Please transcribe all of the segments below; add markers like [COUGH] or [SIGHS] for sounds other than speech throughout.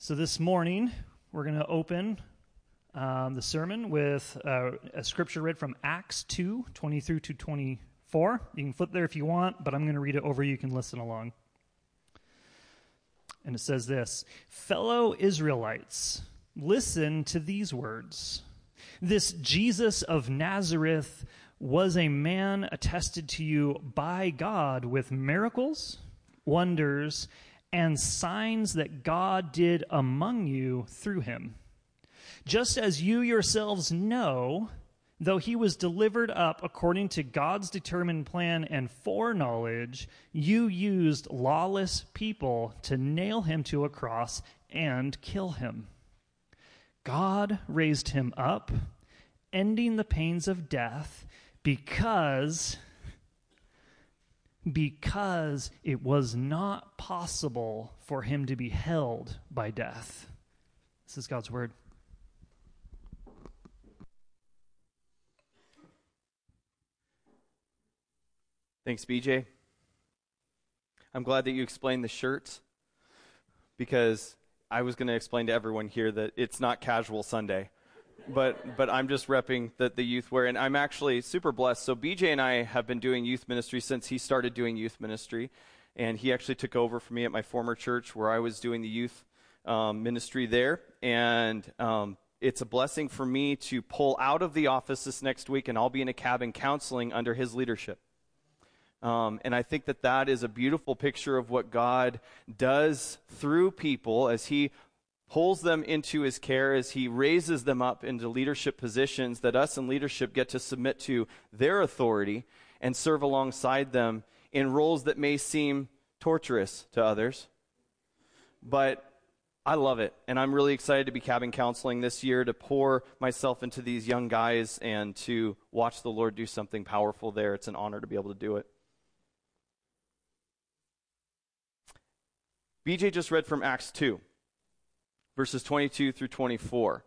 So this morning, we're going to open um, the sermon with uh, a scripture read from Acts 2 20 through to 24. You can flip there if you want, but I'm going to read it over. You can listen along. And it says this Fellow Israelites, listen to these words. This Jesus of Nazareth was a man attested to you by God with miracles, wonders, and signs that God did among you through him. Just as you yourselves know, though he was delivered up according to God's determined plan and foreknowledge, you used lawless people to nail him to a cross and kill him. God raised him up, ending the pains of death, because because it was not possible for him to be held by death. This is God's word. Thanks, BJ. I'm glad that you explained the shirts because I was going to explain to everyone here that it's not casual Sunday but but I'm just repping the, the youth wear, and I'm actually super blessed. So BJ and I have been doing youth ministry since he started doing youth ministry, and he actually took over for me at my former church where I was doing the youth um, ministry there, and um, it's a blessing for me to pull out of the office this next week, and I'll be in a cabin counseling under his leadership. Um, and I think that that is a beautiful picture of what God does through people as He pulls them into his care as he raises them up into leadership positions that us in leadership get to submit to their authority and serve alongside them in roles that may seem torturous to others. But I love it. And I'm really excited to be cabin counseling this year to pour myself into these young guys and to watch the Lord do something powerful there. It's an honor to be able to do it. BJ just read from Acts 2 verses 22 through 24.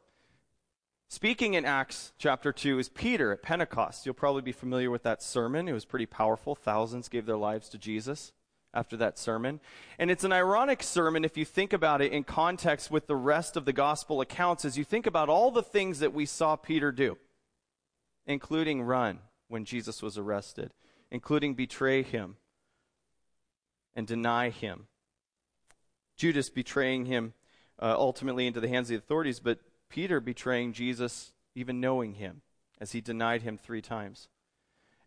Speaking in Acts chapter 2 is Peter at Pentecost. You'll probably be familiar with that sermon. It was pretty powerful. Thousands gave their lives to Jesus after that sermon. And it's an ironic sermon if you think about it in context with the rest of the gospel accounts as you think about all the things that we saw Peter do, including run when Jesus was arrested, including betray him and deny him. Judas betraying him uh, ultimately into the hands of the authorities, but Peter betraying Jesus, even knowing him, as he denied him three times.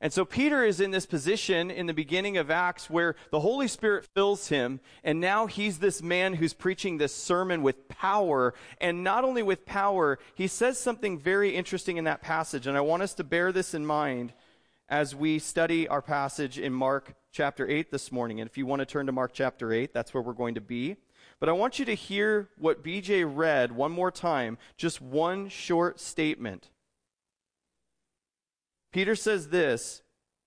And so Peter is in this position in the beginning of Acts where the Holy Spirit fills him, and now he's this man who's preaching this sermon with power. And not only with power, he says something very interesting in that passage. And I want us to bear this in mind as we study our passage in Mark chapter 8 this morning. And if you want to turn to Mark chapter 8, that's where we're going to be. But I want you to hear what BJ read one more time, just one short statement. Peter says this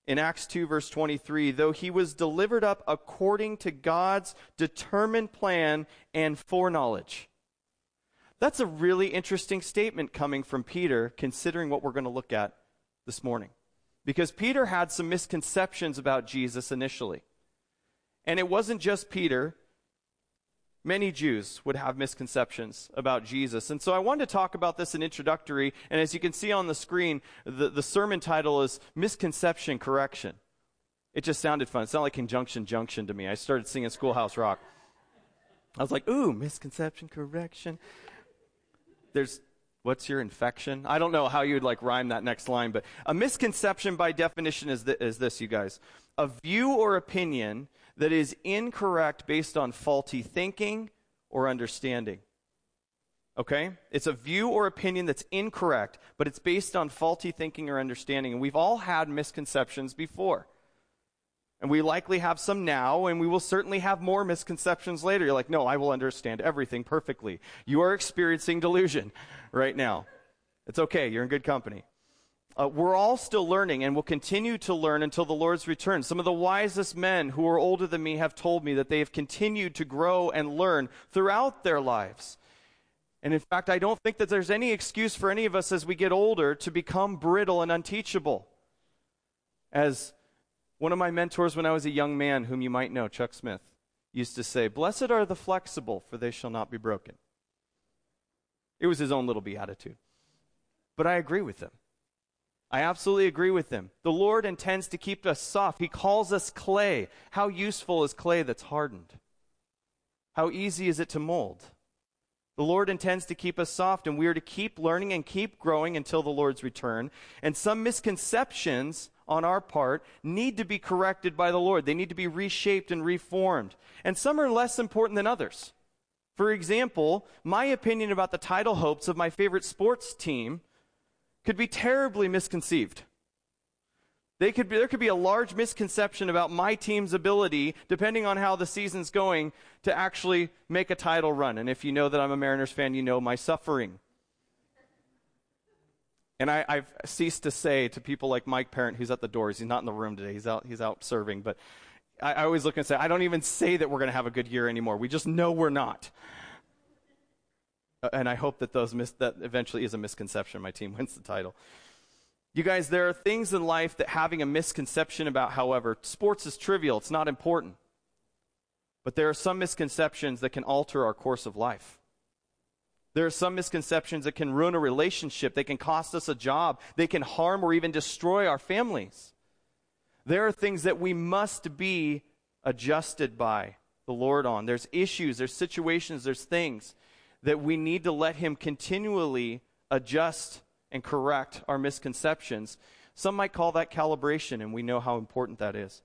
in Acts 2, verse 23 though he was delivered up according to God's determined plan and foreknowledge. That's a really interesting statement coming from Peter, considering what we're going to look at this morning. Because Peter had some misconceptions about Jesus initially. And it wasn't just Peter, many Jews would have misconceptions about Jesus. And so I wanted to talk about this in introductory. And as you can see on the screen, the, the sermon title is Misconception Correction. It just sounded fun. It sounded like Conjunction Junction to me. I started singing Schoolhouse Rock. I was like, ooh, misconception correction. There's, what's your infection? I don't know how you would like rhyme that next line, but a misconception by definition is, th- is this, you guys. A view or opinion that is incorrect based on faulty thinking or understanding. Okay? It's a view or opinion that's incorrect, but it's based on faulty thinking or understanding. And we've all had misconceptions before. And we likely have some now, and we will certainly have more misconceptions later. You're like, no, I will understand everything perfectly. You are experiencing delusion right now. It's okay. You're in good company. Uh, we're all still learning and will continue to learn until the Lord's return. Some of the wisest men who are older than me have told me that they have continued to grow and learn throughout their lives. And in fact, I don't think that there's any excuse for any of us as we get older to become brittle and unteachable. As one of my mentors when I was a young man, whom you might know, Chuck Smith, used to say, Blessed are the flexible, for they shall not be broken. It was his own little beatitude. But I agree with him. I absolutely agree with him. The Lord intends to keep us soft. He calls us clay. How useful is clay that's hardened? How easy is it to mold? The Lord intends to keep us soft, and we are to keep learning and keep growing until the Lord's return. And some misconceptions on our part need to be corrected by the Lord. They need to be reshaped and reformed. And some are less important than others. For example, my opinion about the title hopes of my favorite sports team could be terribly misconceived. Could be, there could be a large misconception about my team's ability, depending on how the season's going, to actually make a title run. And if you know that I'm a Mariners fan, you know my suffering. And I, have ceased to say to people like Mike Parent, who's at the doors, he's not in the room today, he's out, he's out serving, but I, I always look and say, I don't even say that we're going to have a good year anymore. We just know we're not. Uh, and I hope that those mis- that eventually is a misconception. My team [LAUGHS] wins the title. You guys, there are things in life that having a misconception about, however, sports is trivial, it's not important. But there are some misconceptions that can alter our course of life. There are some misconceptions that can ruin a relationship, they can cost us a job, they can harm or even destroy our families. There are things that we must be adjusted by the Lord on. There's issues, there's situations, there's things that we need to let Him continually adjust and correct our misconceptions. Some might call that calibration, and we know how important that is.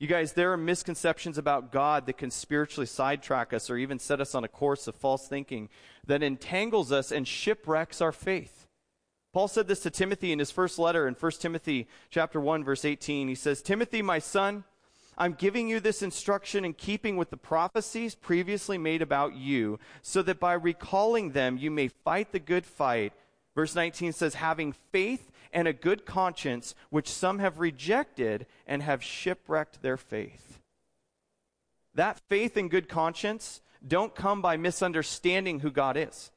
You guys, there are misconceptions about God that can spiritually sidetrack us or even set us on a course of false thinking that entangles us and shipwrecks our faith. Paul said this to Timothy in his first letter in 1 Timothy chapter 1 verse 18. He says, "Timothy, my son, I'm giving you this instruction in keeping with the prophecies previously made about you, so that by recalling them you may fight the good fight. Verse 19 says, having faith and a good conscience, which some have rejected and have shipwrecked their faith. That faith and good conscience don't come by misunderstanding who God is.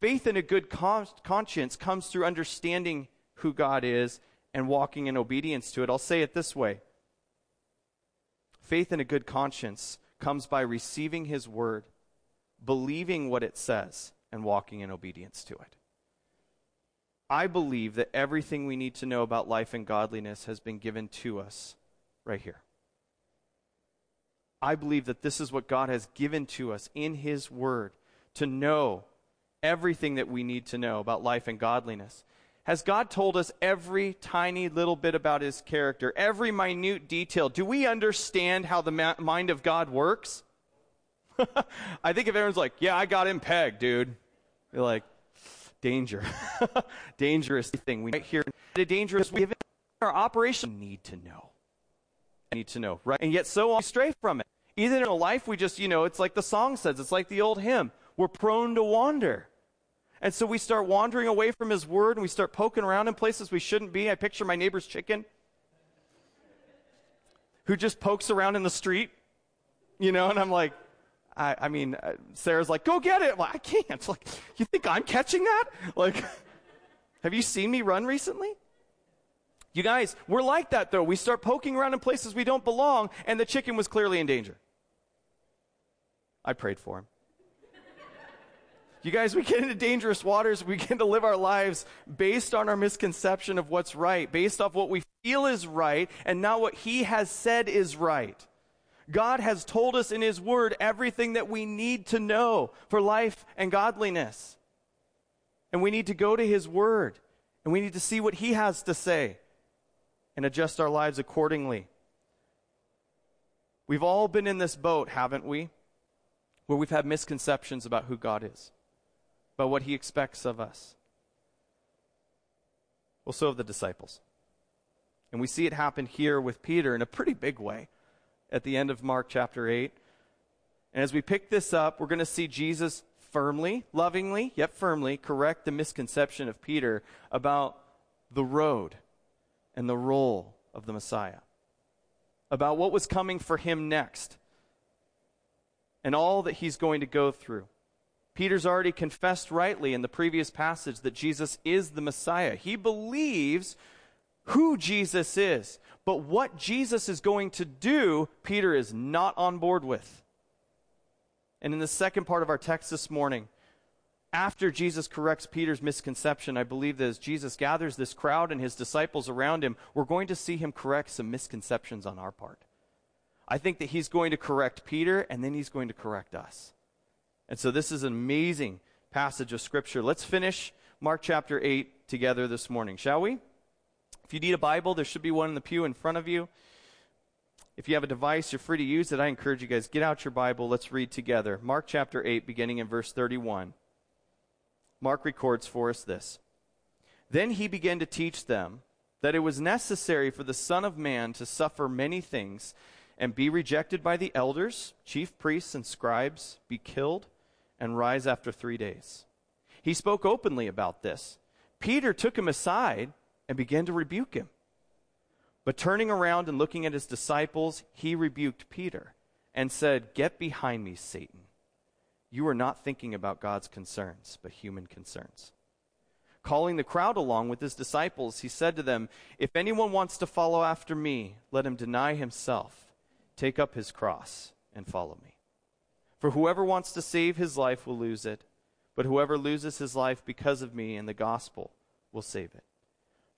Faith and a good con- conscience comes through understanding who God is and walking in obedience to it. I'll say it this way Faith and a good conscience comes by receiving His word, believing what it says, and walking in obedience to it. I believe that everything we need to know about life and godliness has been given to us right here. I believe that this is what God has given to us in His Word to know everything that we need to know about life and godliness. Has God told us every tiny little bit about his character, every minute detail? Do we understand how the ma- mind of God works? [LAUGHS] I think if everyone's like, yeah, I got him pegged, dude, you're like, danger. [LAUGHS] dangerous thing. We might hear a dangerous we have our operation need to know. Need to know, right? And yet so we stray from it. Either in a life we just, you know, it's like the song says, it's like the old hymn. We're prone to wander. And so we start wandering away from His Word and we start poking around in places we shouldn't be. I picture my neighbor's chicken who just pokes around in the street, you know, and I'm like, I, I mean, uh, Sarah's like, go get it. Well, I can't. [LAUGHS] Like, you think I'm catching that? Like, [LAUGHS] have you seen me run recently? You guys, we're like that though. We start poking around in places we don't belong, and the chicken was clearly in danger. I prayed for him. You guys, we get into dangerous waters. We get to live our lives based on our misconception of what's right, based off what we feel is right, and not what He has said is right. God has told us in His Word everything that we need to know for life and godliness. And we need to go to His Word, and we need to see what He has to say and adjust our lives accordingly. We've all been in this boat, haven't we? Where we've had misconceptions about who God is about what he expects of us. Well, so have the disciples. And we see it happen here with Peter in a pretty big way at the end of Mark chapter 8. And as we pick this up, we're going to see Jesus firmly, lovingly, yet firmly correct the misconception of Peter about the road and the role of the Messiah, about what was coming for him next, and all that he's going to go through. Peter's already confessed rightly in the previous passage that Jesus is the Messiah. He believes who Jesus is. But what Jesus is going to do, Peter is not on board with. And in the second part of our text this morning, after Jesus corrects Peter's misconception, I believe that as Jesus gathers this crowd and his disciples around him, we're going to see him correct some misconceptions on our part. I think that he's going to correct Peter and then he's going to correct us. And so this is an amazing passage of Scripture. Let's finish Mark chapter 8 together this morning, shall we? If you need a Bible, there should be one in the pew in front of you. If you have a device, you're free to use it. I encourage you guys, get out your Bible. Let's read together. Mark chapter 8, beginning in verse 31. Mark records for us this. Then he began to teach them that it was necessary for the Son of Man to suffer many things and be rejected by the elders, chief priests, and scribes, be killed, and rise after three days. He spoke openly about this. Peter took him aside and began to rebuke him. But turning around and looking at his disciples, he rebuked Peter and said, Get behind me, Satan. You are not thinking about God's concerns, but human concerns. Calling the crowd along with his disciples, he said to them, If anyone wants to follow after me, let him deny himself, take up his cross, and follow me. For whoever wants to save his life will lose it, but whoever loses his life because of me and the gospel will save it.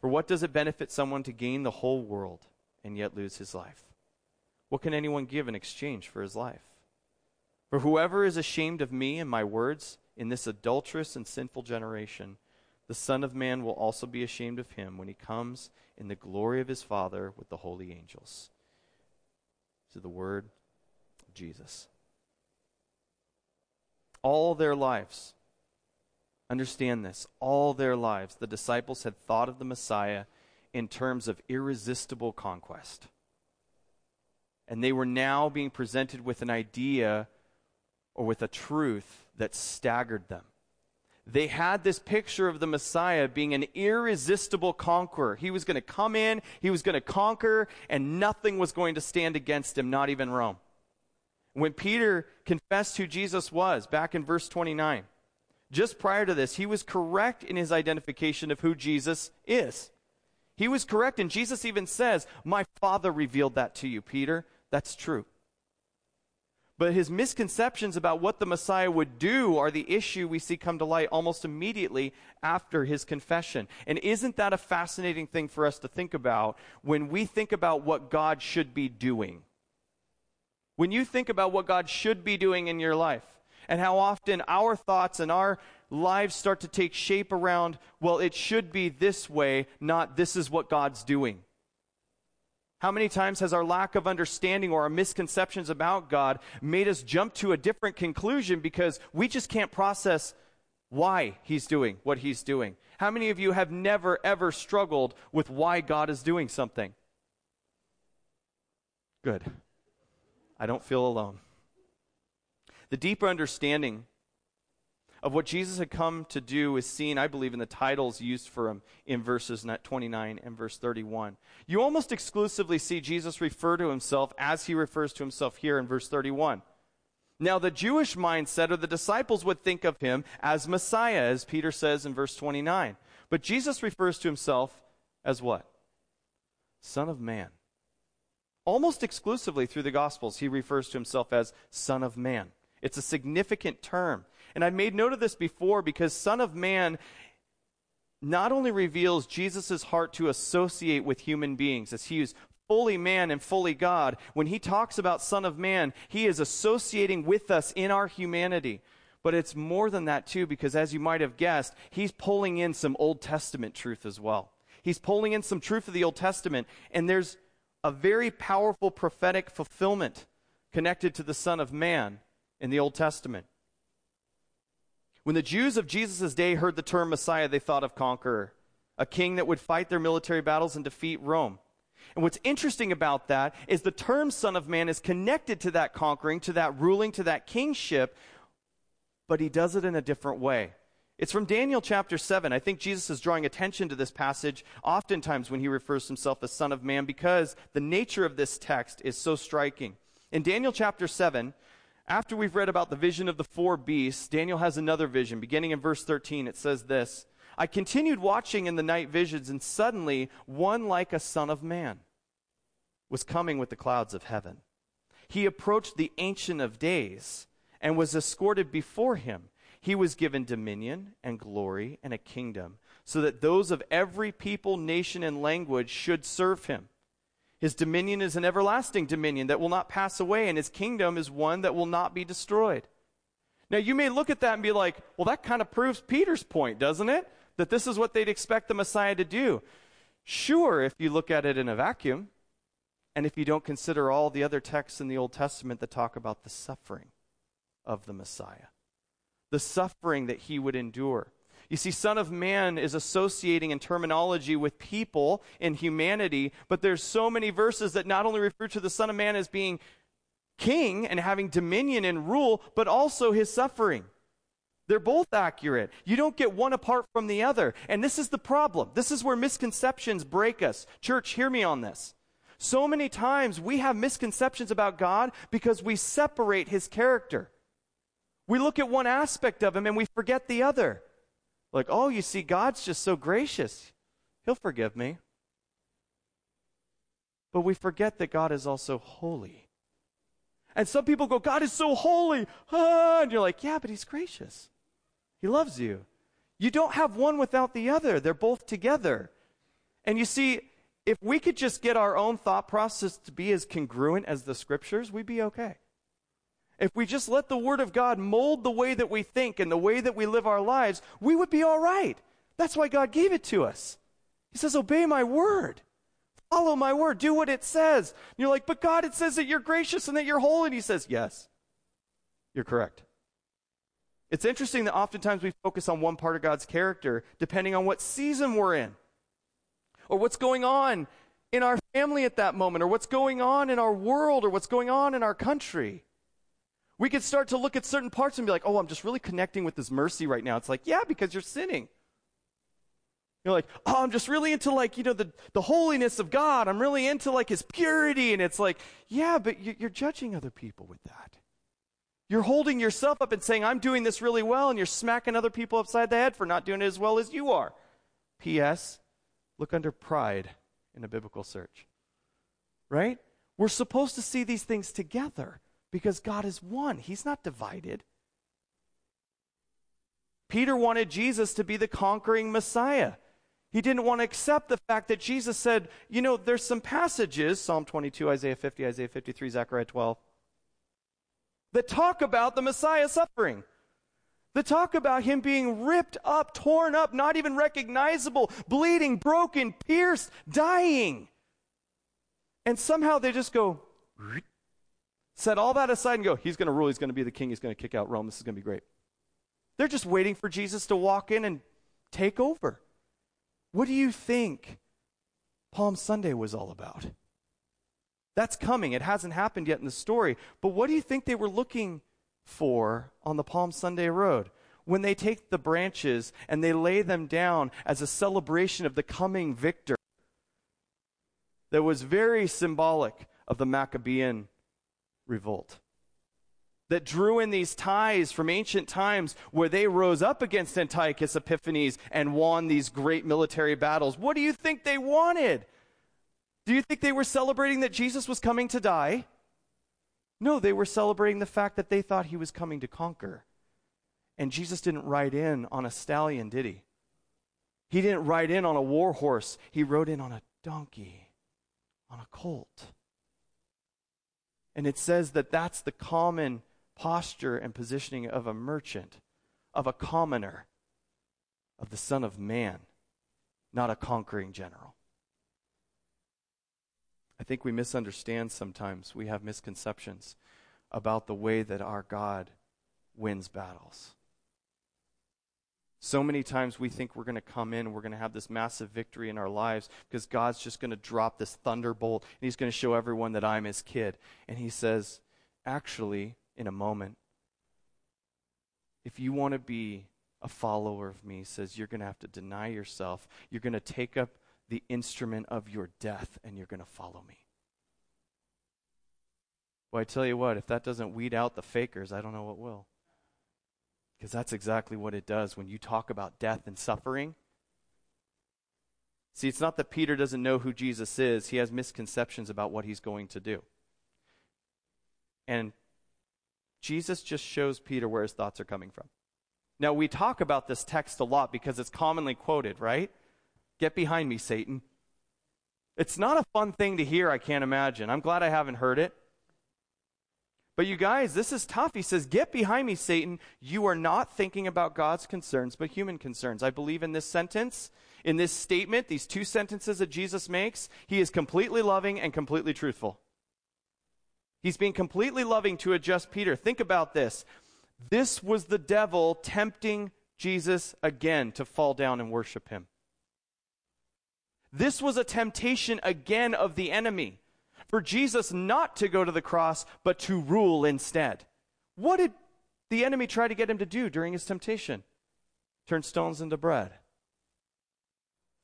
For what does it benefit someone to gain the whole world and yet lose his life? What can anyone give in exchange for his life? For whoever is ashamed of me and my words in this adulterous and sinful generation, the Son of Man will also be ashamed of him when he comes in the glory of his Father with the holy angels. To the word of Jesus. All their lives, Understand this. All their lives, the disciples had thought of the Messiah in terms of irresistible conquest. And they were now being presented with an idea or with a truth that staggered them. They had this picture of the Messiah being an irresistible conqueror. He was going to come in, he was going to conquer, and nothing was going to stand against him, not even Rome. When Peter confessed who Jesus was, back in verse 29, just prior to this, he was correct in his identification of who Jesus is. He was correct, and Jesus even says, My Father revealed that to you, Peter. That's true. But his misconceptions about what the Messiah would do are the issue we see come to light almost immediately after his confession. And isn't that a fascinating thing for us to think about when we think about what God should be doing? When you think about what God should be doing in your life, and how often our thoughts and our lives start to take shape around, well, it should be this way, not this is what God's doing. How many times has our lack of understanding or our misconceptions about God made us jump to a different conclusion because we just can't process why He's doing what He's doing? How many of you have never, ever struggled with why God is doing something? Good. I don't feel alone. The deeper understanding of what Jesus had come to do is seen, I believe, in the titles used for him in verses 29 and verse 31. You almost exclusively see Jesus refer to himself as he refers to himself here in verse 31. Now, the Jewish mindset or the disciples would think of him as Messiah, as Peter says in verse 29. But Jesus refers to himself as what? Son of Man. Almost exclusively through the Gospels, he refers to himself as Son of Man. It's a significant term. And I've made note of this before because Son of Man not only reveals Jesus' heart to associate with human beings, as he is fully man and fully God, when he talks about Son of Man, he is associating with us in our humanity. But it's more than that, too, because as you might have guessed, he's pulling in some Old Testament truth as well. He's pulling in some truth of the Old Testament, and there's a very powerful prophetic fulfillment connected to the Son of Man in the Old Testament. When the Jews of Jesus' day heard the term Messiah, they thought of conqueror, a king that would fight their military battles and defeat Rome. And what's interesting about that is the term Son of Man is connected to that conquering, to that ruling, to that kingship, but he does it in a different way. It's from Daniel chapter 7. I think Jesus is drawing attention to this passage oftentimes when he refers to himself as Son of Man because the nature of this text is so striking. In Daniel chapter 7, after we've read about the vision of the four beasts, Daniel has another vision. Beginning in verse 13, it says this I continued watching in the night visions, and suddenly one like a son of man was coming with the clouds of heaven. He approached the Ancient of Days and was escorted before him. he was given dominion and glory and a kingdom, so that those of every people, nation, and language should serve him. His dominion is an everlasting dominion that will not pass away, and his kingdom is one that will not be destroyed. Now, you may look at that and be like, well, that kind of proves Peter's point, doesn't it? That this is what they'd expect the Messiah to do. Sure, if you look at it in a vacuum, and if you don't consider all the other texts in the Old Testament that talk about the suffering of the Messiah the suffering that he would endure. You see, Son of Man is associating in terminology with people and humanity, but there's so many verses that not only refer to the Son of Man as being king and having dominion and rule, but also his suffering. They're both accurate. You don't get one apart from the other. And this is the problem. This is where misconceptions break us. Church, hear me on this. So many times we have misconceptions about God because we separate his character. We look at one aspect of him and we forget the other. Like, oh, you see, God's just so gracious. He'll forgive me. But we forget that God is also holy. And some people go, God is so holy. Ah, [LAUGHS] and you're like, yeah, but he's gracious. He loves you. You don't have one without the other, they're both together. And you see, if we could just get our own thought process to be as congruent as the scriptures, we'd be okay. If we just let the Word of God mold the way that we think and the way that we live our lives, we would be all right. That's why God gave it to us. He says, Obey my Word. Follow my Word. Do what it says. And you're like, But God, it says that you're gracious and that you're holy. And He says, Yes, you're correct. It's interesting that oftentimes we focus on one part of God's character depending on what season we're in or what's going on in our family at that moment or what's going on in our world or what's going on in our country. We could start to look at certain parts and be like, oh, I'm just really connecting with this mercy right now. It's like, yeah, because you're sinning. You're like, oh, I'm just really into like, you know, the, the holiness of God. I'm really into like his purity. And it's like, yeah, but you're judging other people with that. You're holding yourself up and saying, I'm doing this really well, and you're smacking other people upside the head for not doing it as well as you are. P.S. Look under pride in a biblical search. Right? We're supposed to see these things together because God is one, He's not divided. Peter wanted Jesus to be the conquering Messiah. He didn't want to accept the fact that Jesus said, you know, there's some passages, Psalm 22, Isaiah 50, Isaiah 53, Zechariah 12, that talk about the Messiah suffering. That talk about him being ripped up, torn up, not even recognizable, bleeding, broken, pierced, dying. And somehow they just go, set all that aside and go, he's going to rule, he's going to be the king, he's going to kick out Rome, this is going to be great. They're just waiting for Jesus to walk in and take over. What do you think Palm Sunday was all about? That's coming. It hasn't happened yet in the story. But what do you think they were looking for on the Palm Sunday road? When they take the branches and they lay them down as a celebration of the coming victor, that was very symbolic of the Maccabean revolt that drew in these ties from ancient times where they rose up against Antiochus Epiphanes and won these great military battles. What do you think they wanted? Do you think they were celebrating that Jesus was coming to die? No, they were celebrating the fact that they thought he was coming to conquer. And Jesus didn't ride in on a stallion, did he? He didn't ride in on a war horse. He rode in on a donkey, on a colt. And it says that that's the common posture and positioning of a merchant, of a commoner, of the Son of Man, not a conquering general. I think we misunderstand sometimes. We have misconceptions about the way that our God wins battles. So many times we think we're going to come in we're going to have this massive victory in our lives because God's just going to drop this thunderbolt and He's going to show everyone that I'm His kid. And He says, actually, in a moment, if you want to be a follower of me, says, you're going to have to deny yourself. You're going to take up the instrument of your death and you're going to follow me. Well, I tell you what, if that doesn't weed out the fakers, I don't know what will. Because that's exactly what it does when you talk about death and suffering. See, it's not that Peter doesn't know who Jesus is, he has misconceptions about what he's going to do. And Jesus just shows Peter where his thoughts are coming from. Now, we talk about this text a lot because it's commonly quoted, right? Get behind me, Satan. It's not a fun thing to hear, I can't imagine. I'm glad I haven't heard it. But you guys, this is tough. He says, Get behind me, Satan. You are not thinking about God's concerns, but human concerns. I believe in this sentence, in this statement, these two sentences that Jesus makes, he is completely loving and completely truthful. He's being completely loving to adjust Peter. Think about this. This was the devil tempting Jesus again to fall down and worship him. This was a temptation again of the enemy for Jesus not to go to the cross, but to rule instead. What did the enemy try to get him to do during his temptation? Turn stones into bread.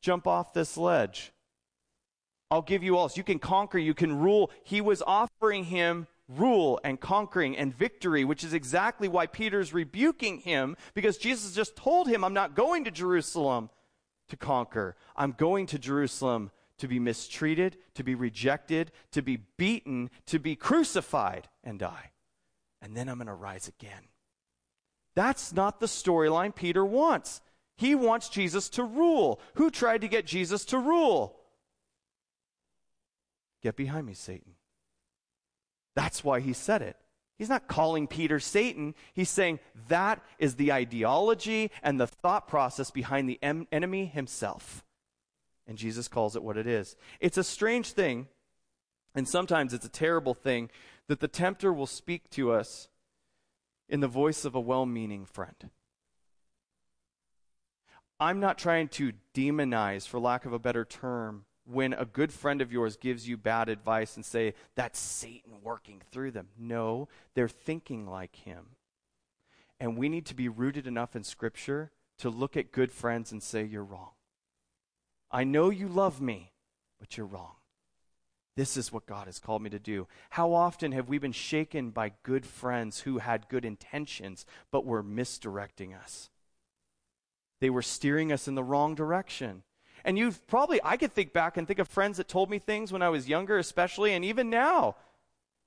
Jump off this ledge. I'll give you all. So you can conquer, you can rule. He was offering him rule and conquering and victory, which is exactly why Peter's rebuking him, because Jesus just told him, I'm not going to Jerusalem to conquer. I'm going to Jerusalem to be mistreated, to be rejected, to be beaten, to be crucified and die. And then I'm going to rise again. That's not the storyline Peter wants. He wants Jesus to rule. Who tried to get Jesus to rule? Get behind me, Satan. That's why he said it. He's not calling Peter Satan. He's saying that is the ideology and the thought process behind the em- enemy himself. And Jesus calls it what it is. It's a strange thing, and sometimes it's a terrible thing, that the tempter will speak to us in the voice of a well meaning friend. I'm not trying to demonize, for lack of a better term, when a good friend of yours gives you bad advice and say, that's Satan working through them. No, they're thinking like him. And we need to be rooted enough in Scripture to look at good friends and say, You're wrong. I know you love me, but you're wrong. This is what God has called me to do. How often have we been shaken by good friends who had good intentions, but were misdirecting us? They were steering us in the wrong direction. And you've probably, I could think back and think of friends that told me things when I was younger, especially, and even now.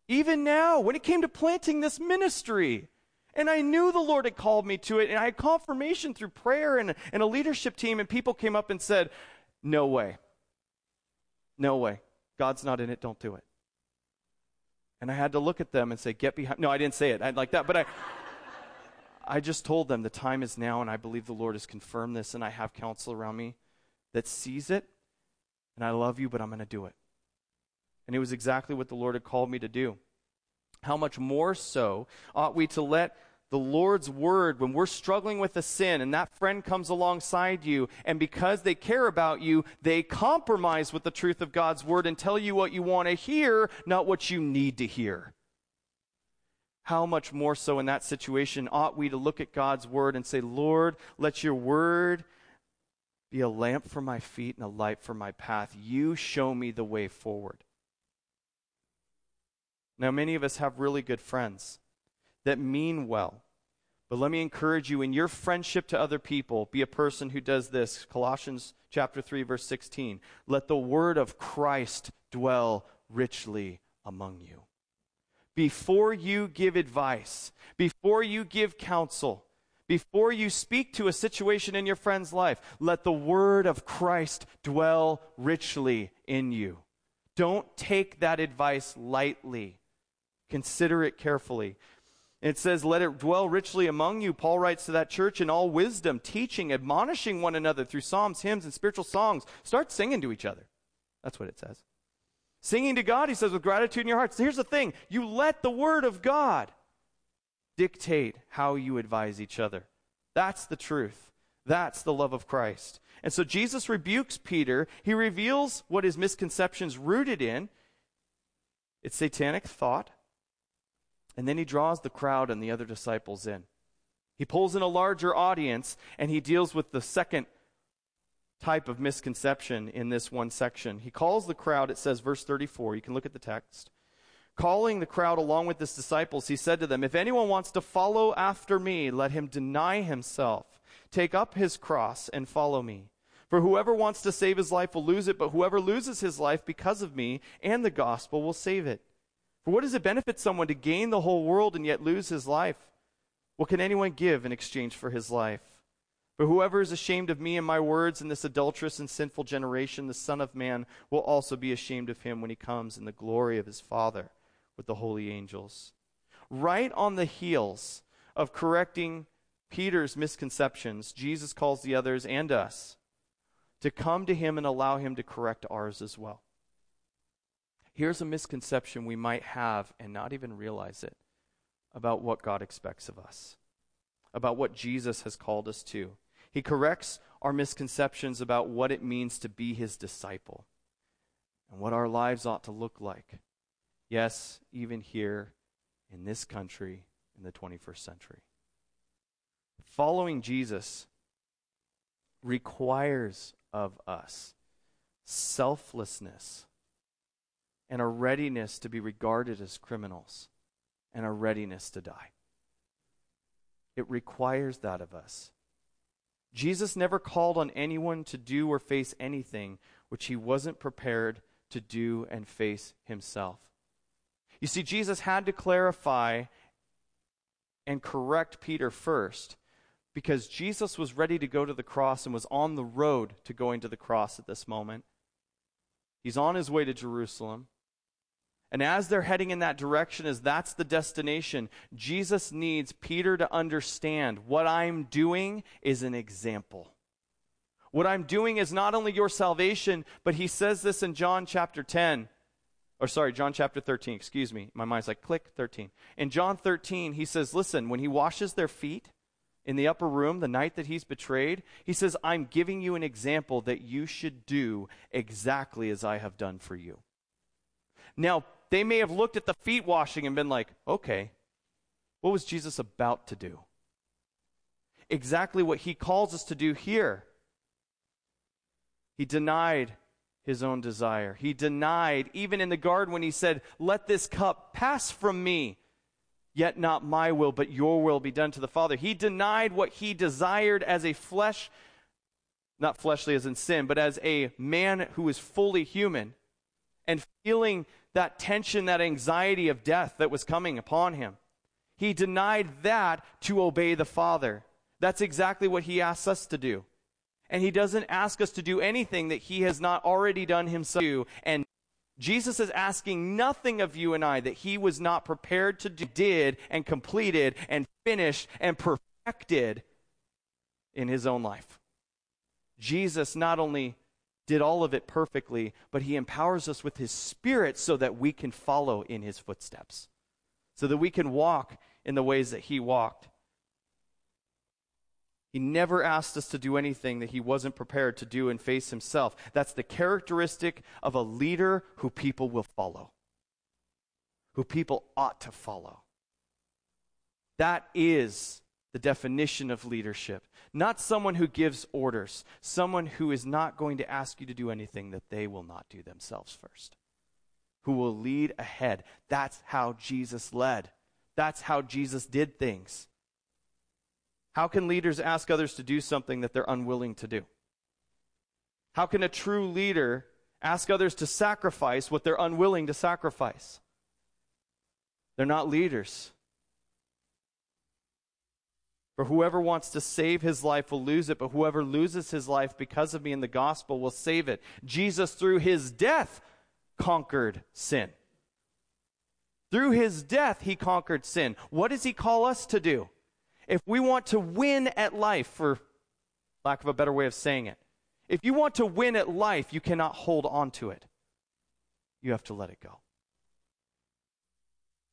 Even now, when it came to planting this ministry. And I knew the Lord had called me to it, and I had confirmation through prayer and, and a leadership team, and people came up and said, No way. No way. God's not in it, don't do it. And I had to look at them and say, Get behind. No, I didn't say it I, like that, but I. I just told them the time is now, and I believe the Lord has confirmed this, and I have counsel around me that sees it, and I love you, but I'm going to do it. And it was exactly what the Lord had called me to do. How much more so ought we to let the Lord's word, when we're struggling with a sin and that friend comes alongside you, and because they care about you, they compromise with the truth of God's word and tell you what you want to hear, not what you need to hear. How much more so in that situation ought we to look at God's word and say, Lord, let your word be a lamp for my feet and a light for my path. You show me the way forward. Now, many of us have really good friends that mean well. But let me encourage you in your friendship to other people, be a person who does this. Colossians chapter 3 verse 16. Let the word of Christ dwell richly among you. Before you give advice, before you give counsel, before you speak to a situation in your friend's life, let the word of Christ dwell richly in you. Don't take that advice lightly. Consider it carefully. It says, Let it dwell richly among you. Paul writes to that church in all wisdom, teaching, admonishing one another through psalms, hymns, and spiritual songs. Start singing to each other. That's what it says. Singing to God, he says, with gratitude in your hearts. Here's the thing you let the word of God dictate how you advise each other. That's the truth. That's the love of Christ. And so Jesus rebukes Peter. He reveals what his misconceptions rooted in. It's satanic thought. And then he draws the crowd and the other disciples in. He pulls in a larger audience and he deals with the second type of misconception in this one section. He calls the crowd, it says, verse 34. You can look at the text. Calling the crowd along with his disciples, he said to them, If anyone wants to follow after me, let him deny himself, take up his cross, and follow me. For whoever wants to save his life will lose it, but whoever loses his life because of me and the gospel will save it. For what does it benefit someone to gain the whole world and yet lose his life? What can anyone give in exchange for his life? But whoever is ashamed of me and my words in this adulterous and sinful generation, the Son of Man will also be ashamed of him when he comes in the glory of his Father with the holy angels. Right on the heels of correcting Peter's misconceptions, Jesus calls the others and us to come to him and allow him to correct ours as well. Here's a misconception we might have and not even realize it about what God expects of us, about what Jesus has called us to. He corrects our misconceptions about what it means to be his disciple and what our lives ought to look like. Yes, even here in this country in the 21st century. Following Jesus requires of us selflessness and a readiness to be regarded as criminals and a readiness to die. It requires that of us. Jesus never called on anyone to do or face anything which he wasn't prepared to do and face himself. You see, Jesus had to clarify and correct Peter first because Jesus was ready to go to the cross and was on the road to going to the cross at this moment. He's on his way to Jerusalem. And as they're heading in that direction, as that's the destination, Jesus needs Peter to understand what I'm doing is an example. What I'm doing is not only your salvation, but he says this in John chapter 10. Or sorry, John chapter 13, excuse me. My mind's like click 13. In John 13, he says, listen, when he washes their feet in the upper room the night that he's betrayed, he says, I'm giving you an example that you should do exactly as I have done for you. Now, they may have looked at the feet washing and been like, okay, what was Jesus about to do? Exactly what he calls us to do here. He denied his own desire. He denied, even in the garden when he said, Let this cup pass from me, yet not my will, but your will be done to the Father. He denied what he desired as a flesh, not fleshly as in sin, but as a man who is fully human and feeling that tension, that anxiety of death that was coming upon him. He denied that to obey the Father. That's exactly what he asks us to do. And he doesn't ask us to do anything that he has not already done himself. And Jesus is asking nothing of you and I that he was not prepared to do, did and completed and finished and perfected in his own life. Jesus not only did all of it perfectly, but he empowers us with his spirit so that we can follow in his footsteps, so that we can walk in the ways that he walked. He never asked us to do anything that he wasn't prepared to do and face himself. That's the characteristic of a leader who people will follow, who people ought to follow. That is the definition of leadership. Not someone who gives orders, someone who is not going to ask you to do anything that they will not do themselves first, who will lead ahead. That's how Jesus led, that's how Jesus did things. How can leaders ask others to do something that they're unwilling to do? How can a true leader ask others to sacrifice what they're unwilling to sacrifice? They're not leaders. For whoever wants to save his life will lose it, but whoever loses his life because of me in the gospel will save it. Jesus, through his death, conquered sin. Through his death, he conquered sin. What does he call us to do? If we want to win at life, for lack of a better way of saying it, if you want to win at life, you cannot hold on to it. You have to let it go.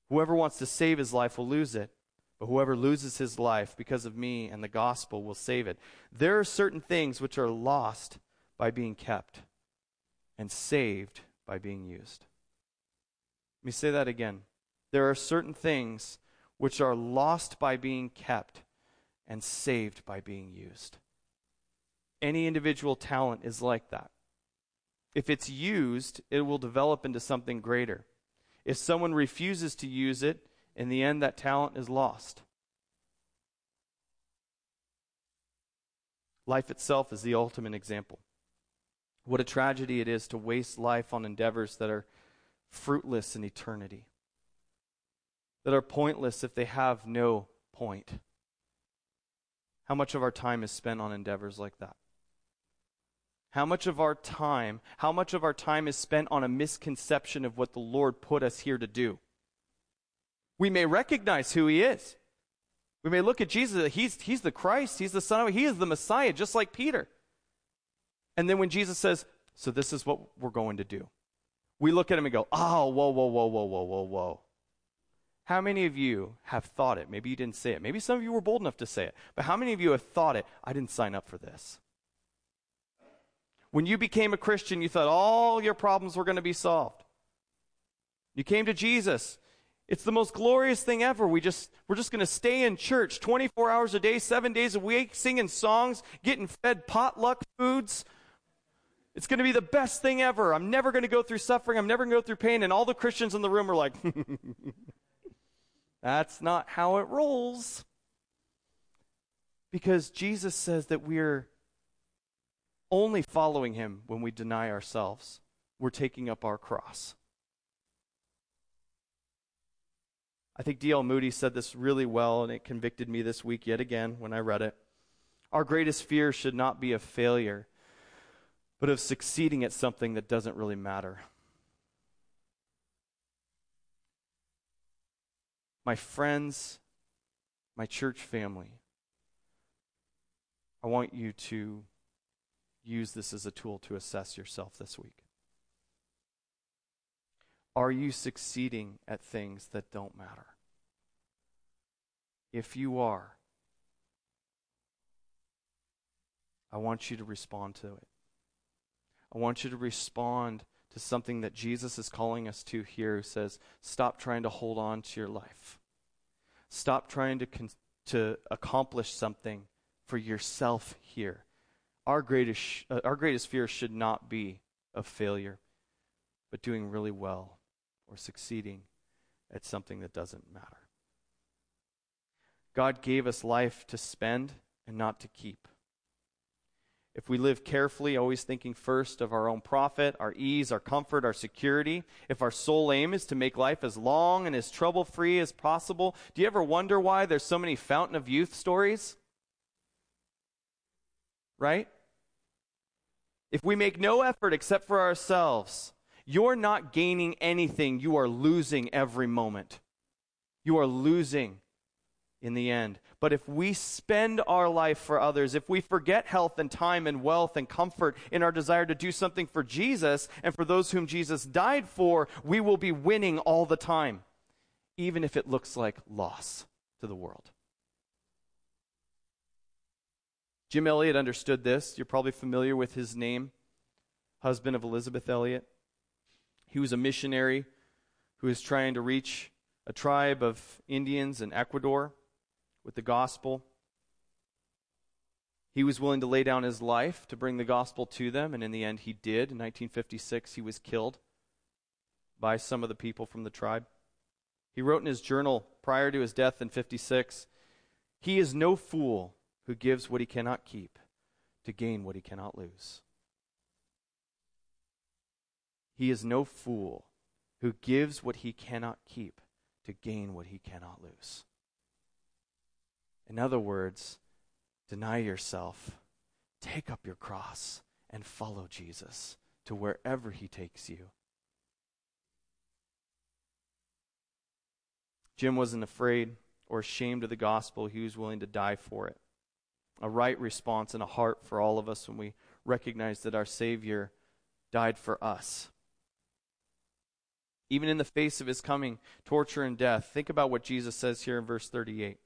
Whoever wants to save his life will lose it. But whoever loses his life because of me and the gospel will save it. There are certain things which are lost by being kept and saved by being used. Let me say that again. There are certain things which are lost by being kept and saved by being used. Any individual talent is like that. If it's used, it will develop into something greater. If someone refuses to use it, in the end, that talent is lost. Life itself is the ultimate example. What a tragedy it is to waste life on endeavors that are fruitless in eternity, that are pointless if they have no point How much of our time is spent on endeavors like that? How much of our time, how much of our time is spent on a misconception of what the Lord put us here to do? We may recognize who he is. We may look at Jesus, he's, he's the Christ, he's the Son of He is the Messiah, just like Peter. And then when Jesus says, So this is what we're going to do, we look at him and go, Oh, whoa, whoa, whoa, whoa, whoa, whoa, whoa. How many of you have thought it? Maybe you didn't say it. Maybe some of you were bold enough to say it. But how many of you have thought it? I didn't sign up for this. When you became a Christian, you thought all your problems were going to be solved. You came to Jesus. It's the most glorious thing ever. We just, we're just going to stay in church 24 hours a day, seven days a week, singing songs, getting fed potluck foods. It's going to be the best thing ever. I'm never going to go through suffering. I'm never going to go through pain. And all the Christians in the room are like, [LAUGHS] that's not how it rolls. Because Jesus says that we're only following him when we deny ourselves. We're taking up our cross. I think D.L. Moody said this really well, and it convicted me this week yet again when I read it. Our greatest fear should not be of failure, but of succeeding at something that doesn't really matter. My friends, my church family, I want you to use this as a tool to assess yourself this week. Are you succeeding at things that don't matter? If you are, I want you to respond to it. I want you to respond to something that Jesus is calling us to here, who says, Stop trying to hold on to your life. Stop trying to, con- to accomplish something for yourself here our greatest, uh, our greatest fear should not be of failure, but doing really well or succeeding at something that doesn't matter. God gave us life to spend and not to keep. If we live carefully, always thinking first of our own profit, our ease, our comfort, our security, if our sole aim is to make life as long and as trouble free as possible, do you ever wonder why there's so many fountain of youth stories? right? If we make no effort except for ourselves, you're not gaining anything. You are losing every moment. You are losing in the end. But if we spend our life for others, if we forget health and time and wealth and comfort in our desire to do something for Jesus and for those whom Jesus died for, we will be winning all the time, even if it looks like loss to the world. Jim Elliot understood this. You're probably familiar with his name, husband of Elisabeth Elliot. He was a missionary who was trying to reach a tribe of Indians in Ecuador with the gospel. He was willing to lay down his life to bring the gospel to them, and in the end, he did. In 1956, he was killed by some of the people from the tribe. He wrote in his journal prior to his death in 56 He is no fool who gives what he cannot keep to gain what he cannot lose. He is no fool who gives what he cannot keep to gain what he cannot lose. In other words, deny yourself, take up your cross, and follow Jesus to wherever he takes you. Jim wasn't afraid or ashamed of the gospel, he was willing to die for it a right response and a heart for all of us when we recognize that our Savior died for us. Even in the face of his coming torture and death, think about what Jesus says here in verse 38.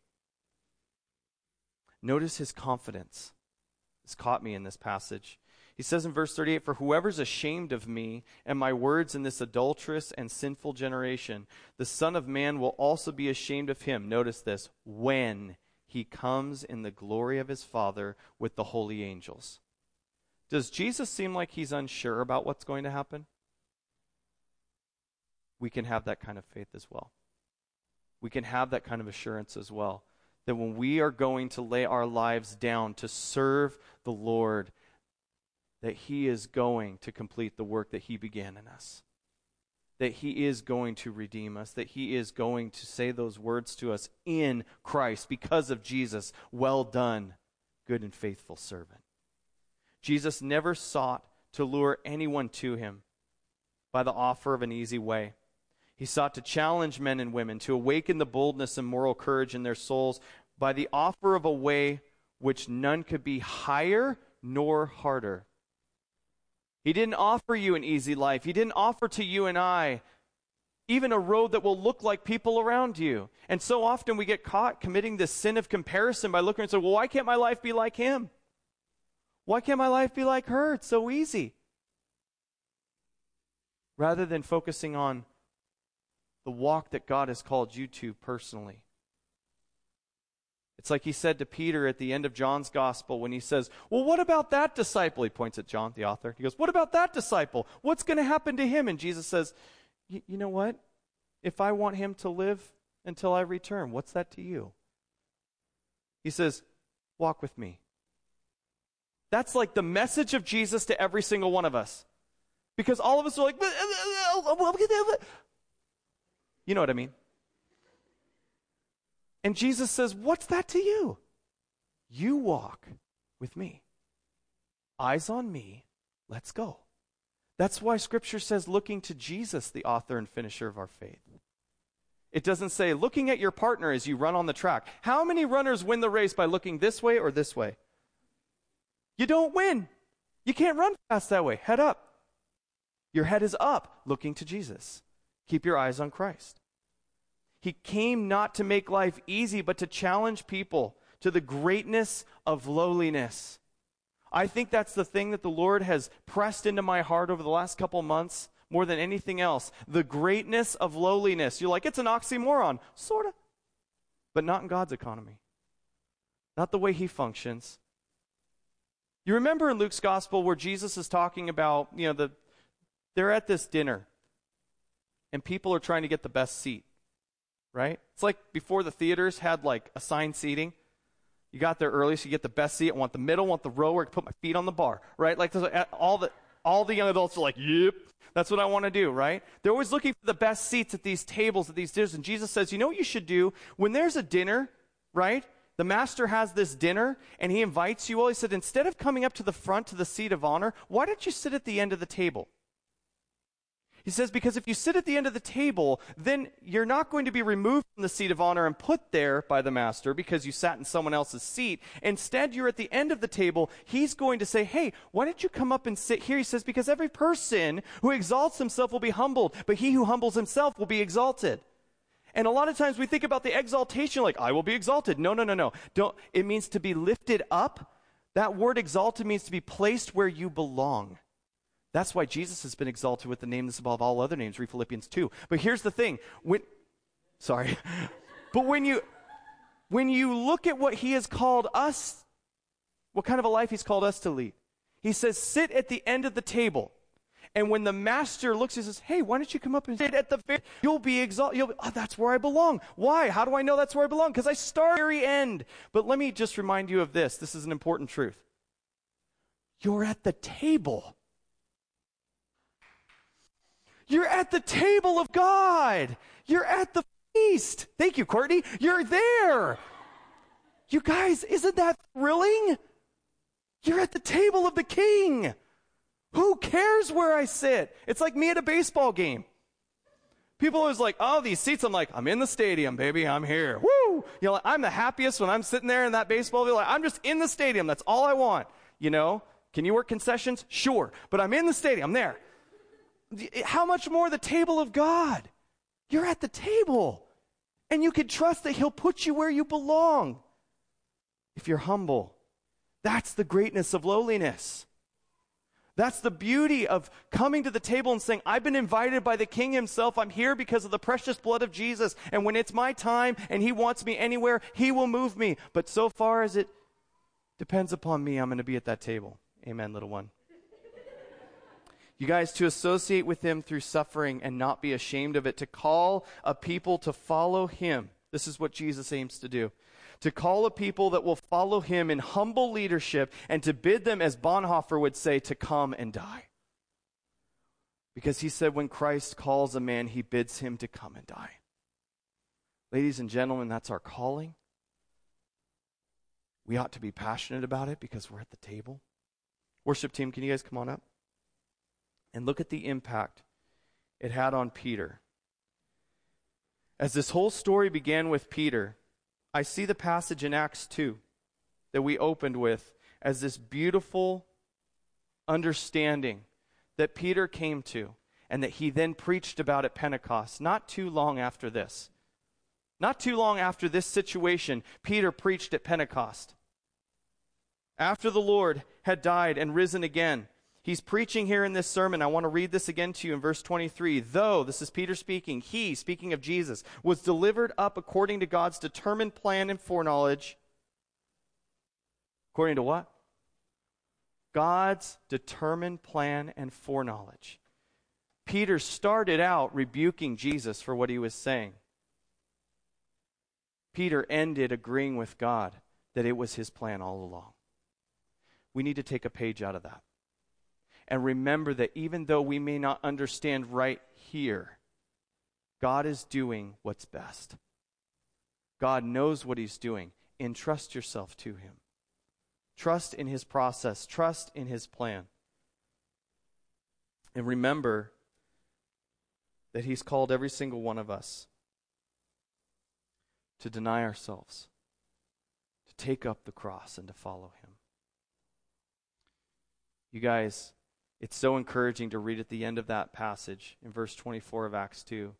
Notice his confidence. It's caught me in this passage. He says in verse 38 For whoever's ashamed of me and my words in this adulterous and sinful generation, the Son of Man will also be ashamed of him. Notice this when he comes in the glory of his Father with the holy angels. Does Jesus seem like he's unsure about what's going to happen? We can have that kind of faith as well. We can have that kind of assurance as well. That when we are going to lay our lives down to serve the Lord, that He is going to complete the work that He began in us that he is going to redeem us, that he is going to say those words to us in Christ because of Jesus. Well done, good and faithful servant. Jesus never sought to lure anyone to him by the offer of an easy way. He sought to challenge men and women, to awaken the boldness and moral courage in their souls by the offer of a way which none could be higher nor harder. He didn't offer you an easy life. He didn't offer to you and I even a road that will look like people around you. And so often we get caught committing this sin of comparison by looking and saying, well, why can't my life be like him? Why can't my life be like her? It's so easy. Rather than focusing on the walk that God has called you to personally. It's like he said to Peter at the end of John's gospel when he says, Well, what about that disciple? He points at John, the author. He goes, What about that disciple? What's going to happen to him? And Jesus says, you know what? If I want him to live until I return, what's that to you? He says, Walk with me. That's like the message of Jesus to every single one of us. Because all of us are like, you know what I mean? And Jesus says, What's that to you? You walk with me. Eyes on me. Let's go. That's why Scripture says looking to Jesus, the author and finisher of our faith. It doesn't say looking at your partner as you run on the track. How many runners win the race by looking this way or this way? You don't win. You can't run fast that way. Head up. Your head is up, looking to Jesus. Keep your eyes on Christ. He came not to make life easy, but to challenge people to the greatness of lowliness. I think that's the thing that the Lord has pressed into my heart over the last couple months more than anything else. The greatness of lowliness. You're like, it's an oxymoron. Sort of. But not in God's economy, not the way He functions. You remember in Luke's gospel where Jesus is talking about, you know, the, they're at this dinner and people are trying to get the best seat, right? It's like before the theaters had like assigned seating. You got there early, so you get the best seat. I want the middle, I want the row where I can put my feet on the bar, right? Like uh, all the all the young adults are like, "Yep, that's what I want to do," right? They're always looking for the best seats at these tables, at these dinners. And Jesus says, "You know what you should do when there's a dinner, right? The master has this dinner and he invites you all. He said, instead of coming up to the front to the seat of honor, why don't you sit at the end of the table? He says, because if you sit at the end of the table, then you're not going to be removed from the seat of honor and put there by the master because you sat in someone else's seat. Instead, you're at the end of the table. He's going to say, hey, why don't you come up and sit here? He says, because every person who exalts himself will be humbled, but he who humbles himself will be exalted. And a lot of times we think about the exaltation like, I will be exalted. No, no, no, no. Don't, it means to be lifted up. That word exalted means to be placed where you belong. That's why Jesus has been exalted with the name that's above all other names, read Philippians 2. But here's the thing. When, sorry. [LAUGHS] but when you, when you look at what he has called us, what kind of a life he's called us to lead, he says, sit at the end of the table. And when the master looks, he says, Hey, why don't you come up and sit at the very, you'll be exalted. You'll be, oh, that's where I belong. Why? How do I know that's where I belong? Because I start at the very end. But let me just remind you of this. This is an important truth. You're at the table. You're at the table of God. You're at the feast. Thank you, Courtney. You're there. You guys, isn't that thrilling? You're at the table of the king. Who cares where I sit? It's like me at a baseball game. People always like, oh, these seats. I'm like, I'm in the stadium, baby. I'm here. Woo! You know, I'm the happiest when I'm sitting there in that baseball field. I'm just in the stadium. That's all I want. You know, can you work concessions? Sure, but I'm in the stadium. I'm there. Eh, how much more the table of God? You're at the table, and you can trust that He'll put you where you belong if you're humble. That's the greatness of lowliness. That's the beauty of coming to the table and saying, I've been invited by the King Himself. I'm here because of the precious blood of Jesus. And when it's my time and He wants me anywhere, He will move me. But so far as it depends upon me, I'm going to be at that table. Amen, little one. You guys, to associate with Him through suffering and not be ashamed of it, to call a people to follow Him. This is what Jesus aims to do to call a people that will follow him in humble leadership and to bid them, as Bonhoeffer would say, to come and die. Because he said, when Christ calls a man, he bids him to come and die. Ladies and gentlemen, that's our calling. we ought to be passionate about it because we're at the table. Worship team, can you guys come on up? And look at the impact it had on Peter. As this whole story began with Peter, I see the passage in Acts 2 that we opened with as this beautiful understanding that Peter came to and that he then preached about at Pentecost, not too long after this. Not too long after this situation, Peter preached at Pentecost. After the Lord had died and risen again, he's preaching here in this sermon. I want to read this again to you in verse 23. Though, this is Peter speaking, he, speaking of Jesus, was delivered up according to God's determined plan and foreknowledge. According to what? God's determined plan and foreknowledge. Peter started out rebuking Jesus for what he was saying. Peter ended agreeing with God that it was his plan all along. We need to take a page out of that. And remember that even though we may not understand right here, God is doing what's best. God knows what he's doing. Entrust yourself to him. Trust in his process, trust in his plan. And remember that he's called every single one of us to deny ourselves, to take up the cross, and to follow him. You guys, it's so encouraging to read at the end of that passage in verse 24 of Acts 2,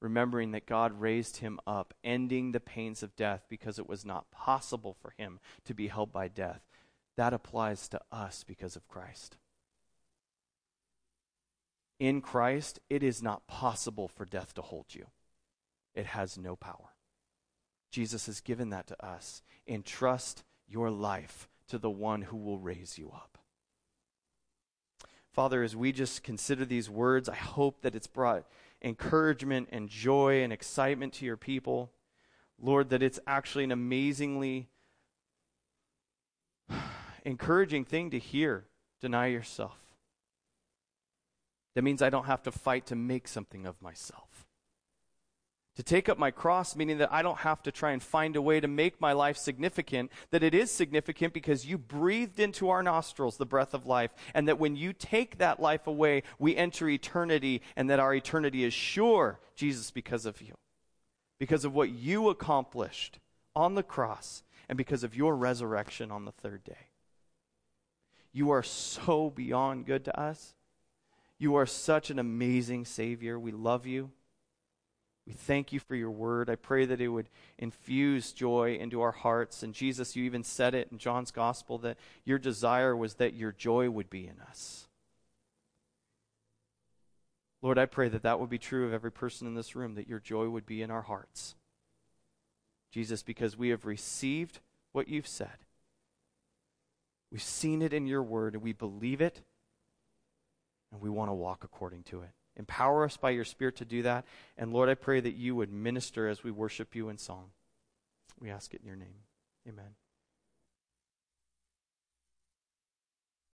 remembering that God raised him up, ending the pains of death because it was not possible for him to be held by death. That applies to us because of Christ. In Christ, it is not possible for death to hold you, it has no power. Jesus has given that to us. Entrust your life to the one who will raise you up. Father, as we just consider these words, I hope that it's brought encouragement and joy and excitement to your people. Lord, that it's actually an amazingly [SIGHS] encouraging thing to hear. Deny yourself. That means I don't have to fight to make something of myself. To take up my cross, meaning that I don't have to try and find a way to make my life significant, that it is significant because you breathed into our nostrils the breath of life, and that when you take that life away, we enter eternity, and that our eternity is sure, Jesus, because of you. Because of what you accomplished on the cross, and because of your resurrection on the third day. You are so beyond good to us. You are such an amazing Savior. We love you. We thank you for your word. I pray that it would infuse joy into our hearts. And Jesus, you even said it in John's gospel that your desire was that your joy would be in us. Lord, I pray that that would be true of every person in this room, that your joy would be in our hearts. Jesus, because we have received what you've said. We've seen it in your word, and we believe it, and we want to walk according to it. Empower us by your Spirit to do that. And Lord, I pray that you would minister as we worship you in song. We ask it in your name. Amen.